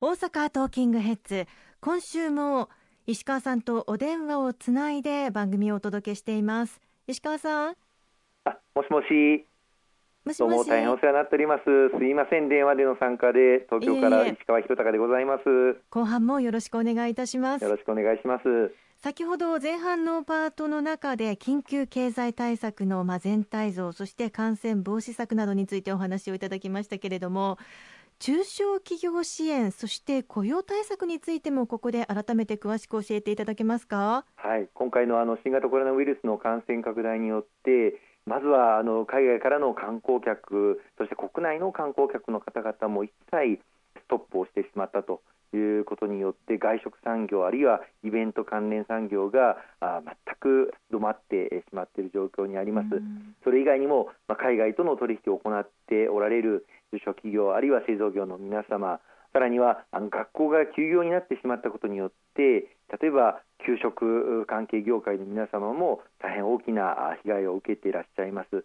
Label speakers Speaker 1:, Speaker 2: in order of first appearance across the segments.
Speaker 1: 大阪トーキングヘッズ今週も石川さんとお電話をつないで番組をお届けしています。石川さん。
Speaker 2: あもしもし。
Speaker 1: もし
Speaker 2: どうも大変お世話になっております。すいません。電話での参加で東京から石川博隆でございます。
Speaker 1: 後半もよろしくお願いいたします。
Speaker 2: よろしくお願いします。
Speaker 1: 先ほど前半のパートの中で緊急経済対策のま全体像そして感染防止策などについてお話をいただきましたけれども中小企業支援そして雇用対策についてもここで改めて詳しく教えていただけますか？
Speaker 2: はい。今回のあの新型コロナウイルスの感染拡大によってまずはあの海外からの観光客そして国内の観光客の方々も一切ストップをしてしまったと。いうことによって外食産業あるいはイベント関連産業があ全く止まってしまっている状況にあります。それ以外にも、まあ、海外との取引を行っておられる中小企業あるいは製造業の皆様さらにはあの学校が休業になってしまったことによって例えば給食関係業界の皆様も大変大きな被害を受けていらっしゃいます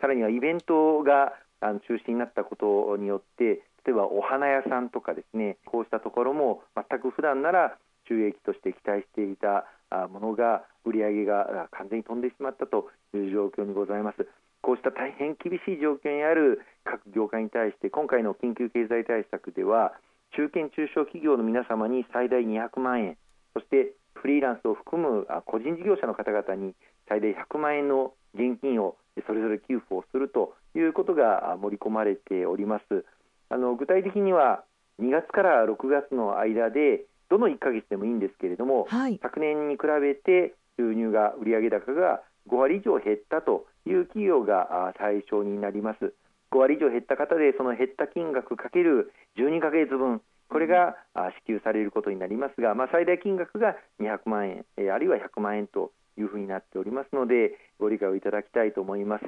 Speaker 2: さらにはイベントが中止になったことによって例えばお花屋さんとかですねこうしたところも全く普段なら収益として期待していたものが売り上げが完全に飛んでしまったという状況にございます。こうした大変厳しい状況にある各業界に対して今回の緊急経済対策では中堅・中小企業の皆様に最大200万円そしてフリーランスを含む個人事業者の方々に最大100万円の現金をそれぞれ給付をするということが盛り込まれております。あの具体的には2月から6月の間でどの1か月でもいいんですけれども、はい、昨年に比べて収入が売上高が5割以上減ったという企業が対象になります。5割以上減った方でその減った金額かける12か月分これが支給されることになりますが、まあ、最大金額が200万円あるいは100万円というふうになっておりますのでご理解をいただきたいと思います。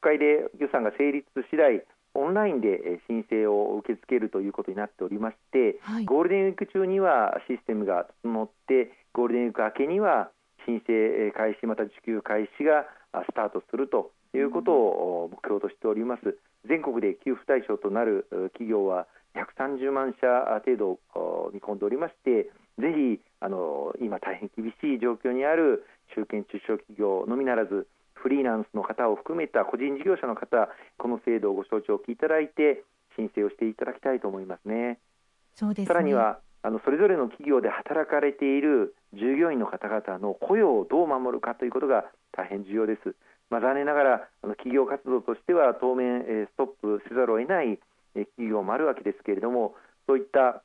Speaker 2: 国会で予算が成立次第オンラインで申請を受け付けるということになっておりまして、はい、ゴールデンウィーク中にはシステムが整ってゴールデンウィーク明けには申請開始また受給開始がスタートするということを目標としております。全国で給付対象となる企業は130万社程度見込んでおりましてぜひあの今大変厳しい状況にある中堅中小企業のみならずフリーランスの方を含めた個人事業者の方この制度をご承知おきいただいて申請をしていただきたいと思いますね。
Speaker 1: そうです、ね、
Speaker 2: さらにはあのそれぞれの企業で働かれている従業員の方々の雇用をどう守るかということが大変重要です。まあ、残念ながらあの企業活動としては当面、えストップせざるを得ない、え企業もあるわけですけれどもそういった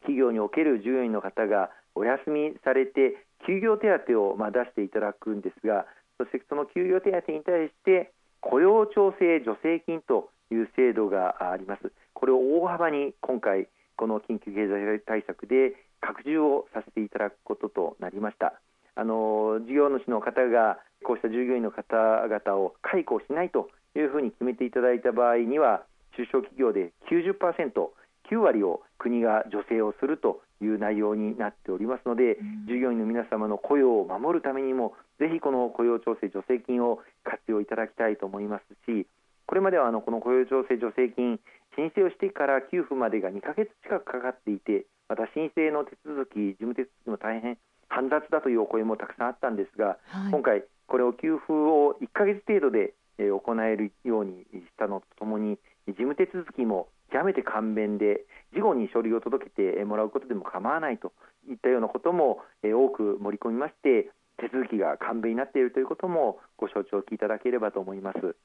Speaker 2: 企業における従業員の方がお休みされて休業手当をまあ出していただくんですがそしてその休業手当に対して雇用調整助成金という制度があります。これを大幅に今回この緊急経済対策で拡充をさせていただくこととなりました。あの事業主の方がこうした従業員の方々を解雇しないというふうに決めていただいた場合には中小企業で 90%9 割を国が助成をするという内容になっておりますので、従業員の皆様の雇用を守るためにもぜひこの雇用調整助成金を活用いただきたいと思いますしこれまではあのこの雇用調整助成金申請をしてから給付までが2か月近くかかっていてまた申請の手続き事務手続きも大変煩雑だというお声もたくさんあったんですが、はい、今回これを給付を1か月程度で行えるようにしたのとともに事務手続きも極めて簡便で事後に書類を届けてもらうことでも構わないといったようなことも多く盛り込みまして手続きが簡便になっているということもご承知おきいただければと思います。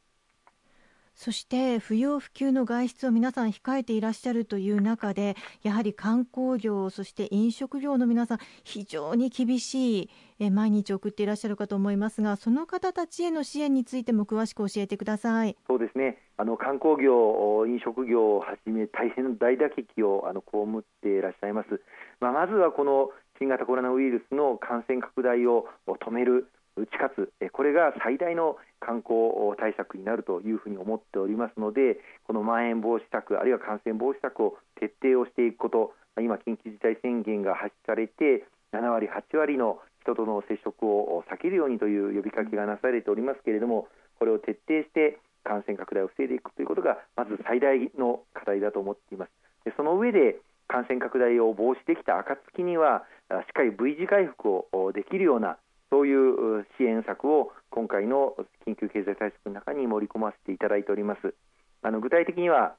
Speaker 1: そして不要不急の外出を皆さん控えていらっしゃるという中でやはり観光業そして飲食業の皆さん非常に厳しい毎日送っていらっしゃるかと思いますがその方たちへの支援についても詳しく教えてください。
Speaker 2: そうですね。あの観光業飲食業をはじめ大変大打撃をあの被っていらっしゃいます、まあ、まずはこの新型コロナウイルスの感染拡大を止める打ち勝つこれが最大の観光対策になるというふうに思っておりますのでこのまん延防止策あるいは感染防止策を徹底をしていくこと今、緊急事態宣言が発出されて7割、8割の人との接触を避けるようにという呼びかけがなされておりますけれどもこれを徹底して感染拡大を防いでいくということがまず最大の課題だと思っています。でその上で感染拡大を防止できた暁にはしっかり V 字回復をできるようなそういう支援策を今回の緊急経済対策の中に盛り込ませていただいております。あの具体的には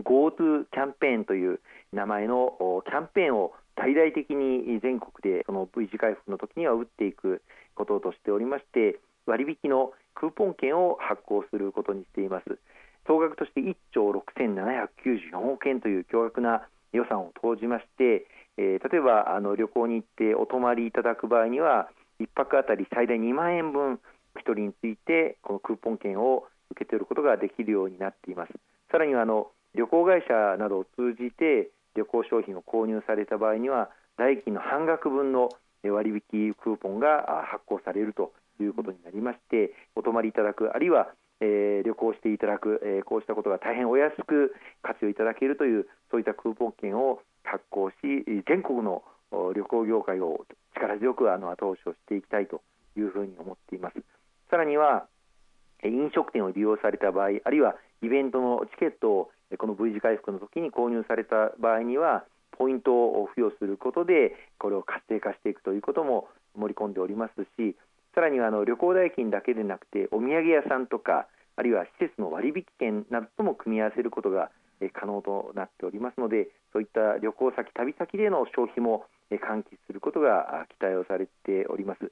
Speaker 2: GoTo キャンペーンという名前のキャンペーンを大々的に全国でその V 字回復の時には打っていくこととしておりまして割引のクーポン券を発行することにしています。総額として1兆6794億円という巨額な予算を投じまして、えー、例えばあの旅行に行ってお泊まりいただく場合には1泊あたり最大2万円分1人についてこのクーポン券を受け取ることができるようになっています。さらにはあの旅行会社などを通じて旅行商品を購入された場合には代金の半額分の割引クーポンが発行されるということになりましてお泊まりいただくあるいはえ、旅行していただく、え、こうしたことが大変お安く活用いただけるというそういったクーポン券を発行し全国の旅行業界を力強くあの後押しをしていきたいというふうに思っています。さらには飲食店を利用された場合あるいはイベントのチケットをこの V 字回復の時に購入された場合にはポイントを付与することでこれを活性化していくということも盛り込んでおりますしさらにはあの旅行代金だけでなくてお土産屋さんとかあるいは施設の割引券などとも組み合わせることが可能となっておりますのでそういった旅行先、旅先での消費も喚起することが期待をされております。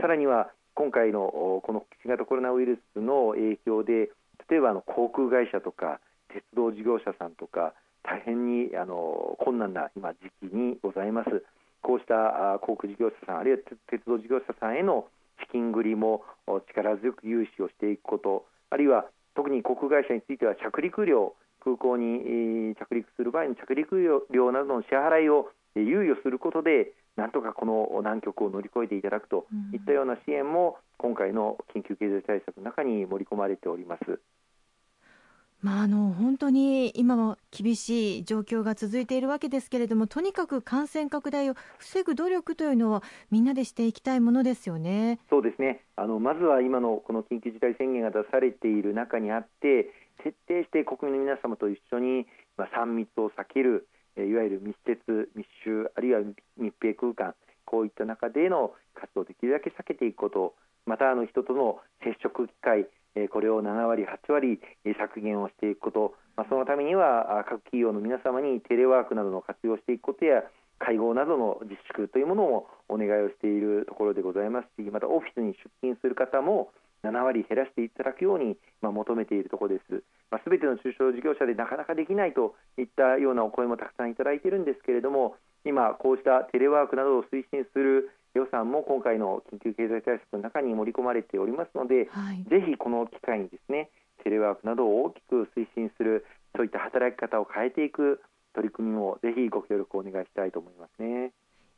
Speaker 2: さらには今回のこの新型コロナウイルスの影響で例えばあの航空会社とか鉄道事業者さんとか大変にあの困難な今時期にございます。こうした航空事業者さんあるいは鉄道事業者さんへの資金繰りも力強く融資をしていくことあるいは特に航空会社については着陸料空港に着陸する場合の着陸料などの支払いを猶予することでなんとかこの難局を乗り越えていただくといったような支援も今回の緊急経済対策の中に盛り込まれております。
Speaker 1: まあ、あの本当に今も厳しい状況が続いているわけですけれどもとにかく感染拡大を防ぐ努力というのはみんなでしていきたいものですよね。
Speaker 2: そうですねあのまずは今のこの緊急事態宣言が出されている中にあって徹底して国民の皆様と一緒に、まあ、3密を避けるいわゆる密接密集あるいは密閉空間こういった中での活動をできるだけ避けていくことまたあの人との接触機会これを7割、8割削減をしていくこと、まあ、そのためには各企業の皆様にテレワークなどの活用していくことや会合などの自粛というものをお願いをしているところでございますしまたオフィスに出勤する方も7割減らしていただくように、まあ、求めているところです。まあ、全ての中小事業者でなかなかできないといったようなお声もたくさんいただいているんですけれども今、こうしたテレワークなどを推進する予算も今回の緊急経済対策の中に盛り込まれておりますので、はい、ぜひこの機会にですねテレワークなどを大きく推進するそういった働き方を変えていく取り組みもぜひご協力をお願いしたいと思いますね。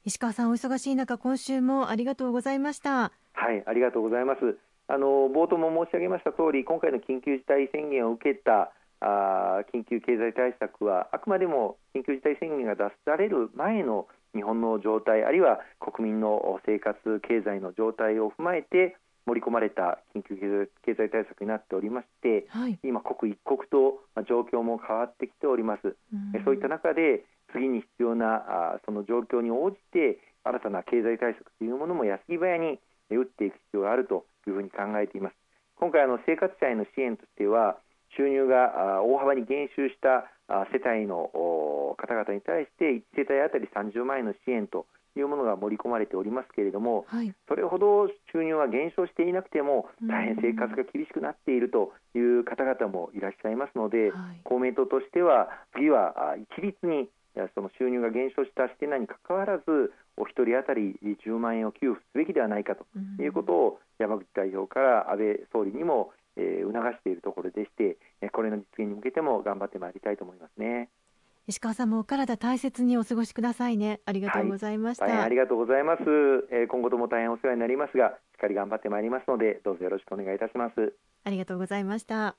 Speaker 1: 石川さんお忙しい中今週もありがとうございました。
Speaker 2: はいありがとうございますあの冒頭も申し上げました通り今回の緊急事態宣言を受けたあ緊急経済対策はあくまでも緊急事態宣言が出される前の日本の状態あるいは国民の生活経済の状態を踏まえて盛り込まれた緊急経済対策になっておりまして、はい、今刻一刻と状況も変わってきております、うん、そういった中で次に必要なその状況に応じて新たな経済対策というものも安ぎ早に打っていく必要があるというふうに考えています。今回あの生活者への支援としては収入が大幅に減収した世帯の方々に対して1世帯当たり30万円の支援というものが盛り込まれておりますけれども、はい、それほど収入が減少していなくても大変生活が厳しくなっているという方々もいらっしゃいますので、はい、公明党としては次は一律にその収入が減少した視点内にかかわらずお一人当たり10万円を給付すべきではないかということを山口代表から安倍総理にもえー、促しているところでして、これの実現に向けても頑張ってまいりたいと思いますね。
Speaker 1: 石川さんもお体大切にお過ごしくださいね。ありがとうございました。
Speaker 2: はい、ありがとうございます。えー、今後とも大変お世話になりますが、しっかり頑張ってまいりますので、どうぞよろしくお願いいたします。
Speaker 1: ありがとうございました。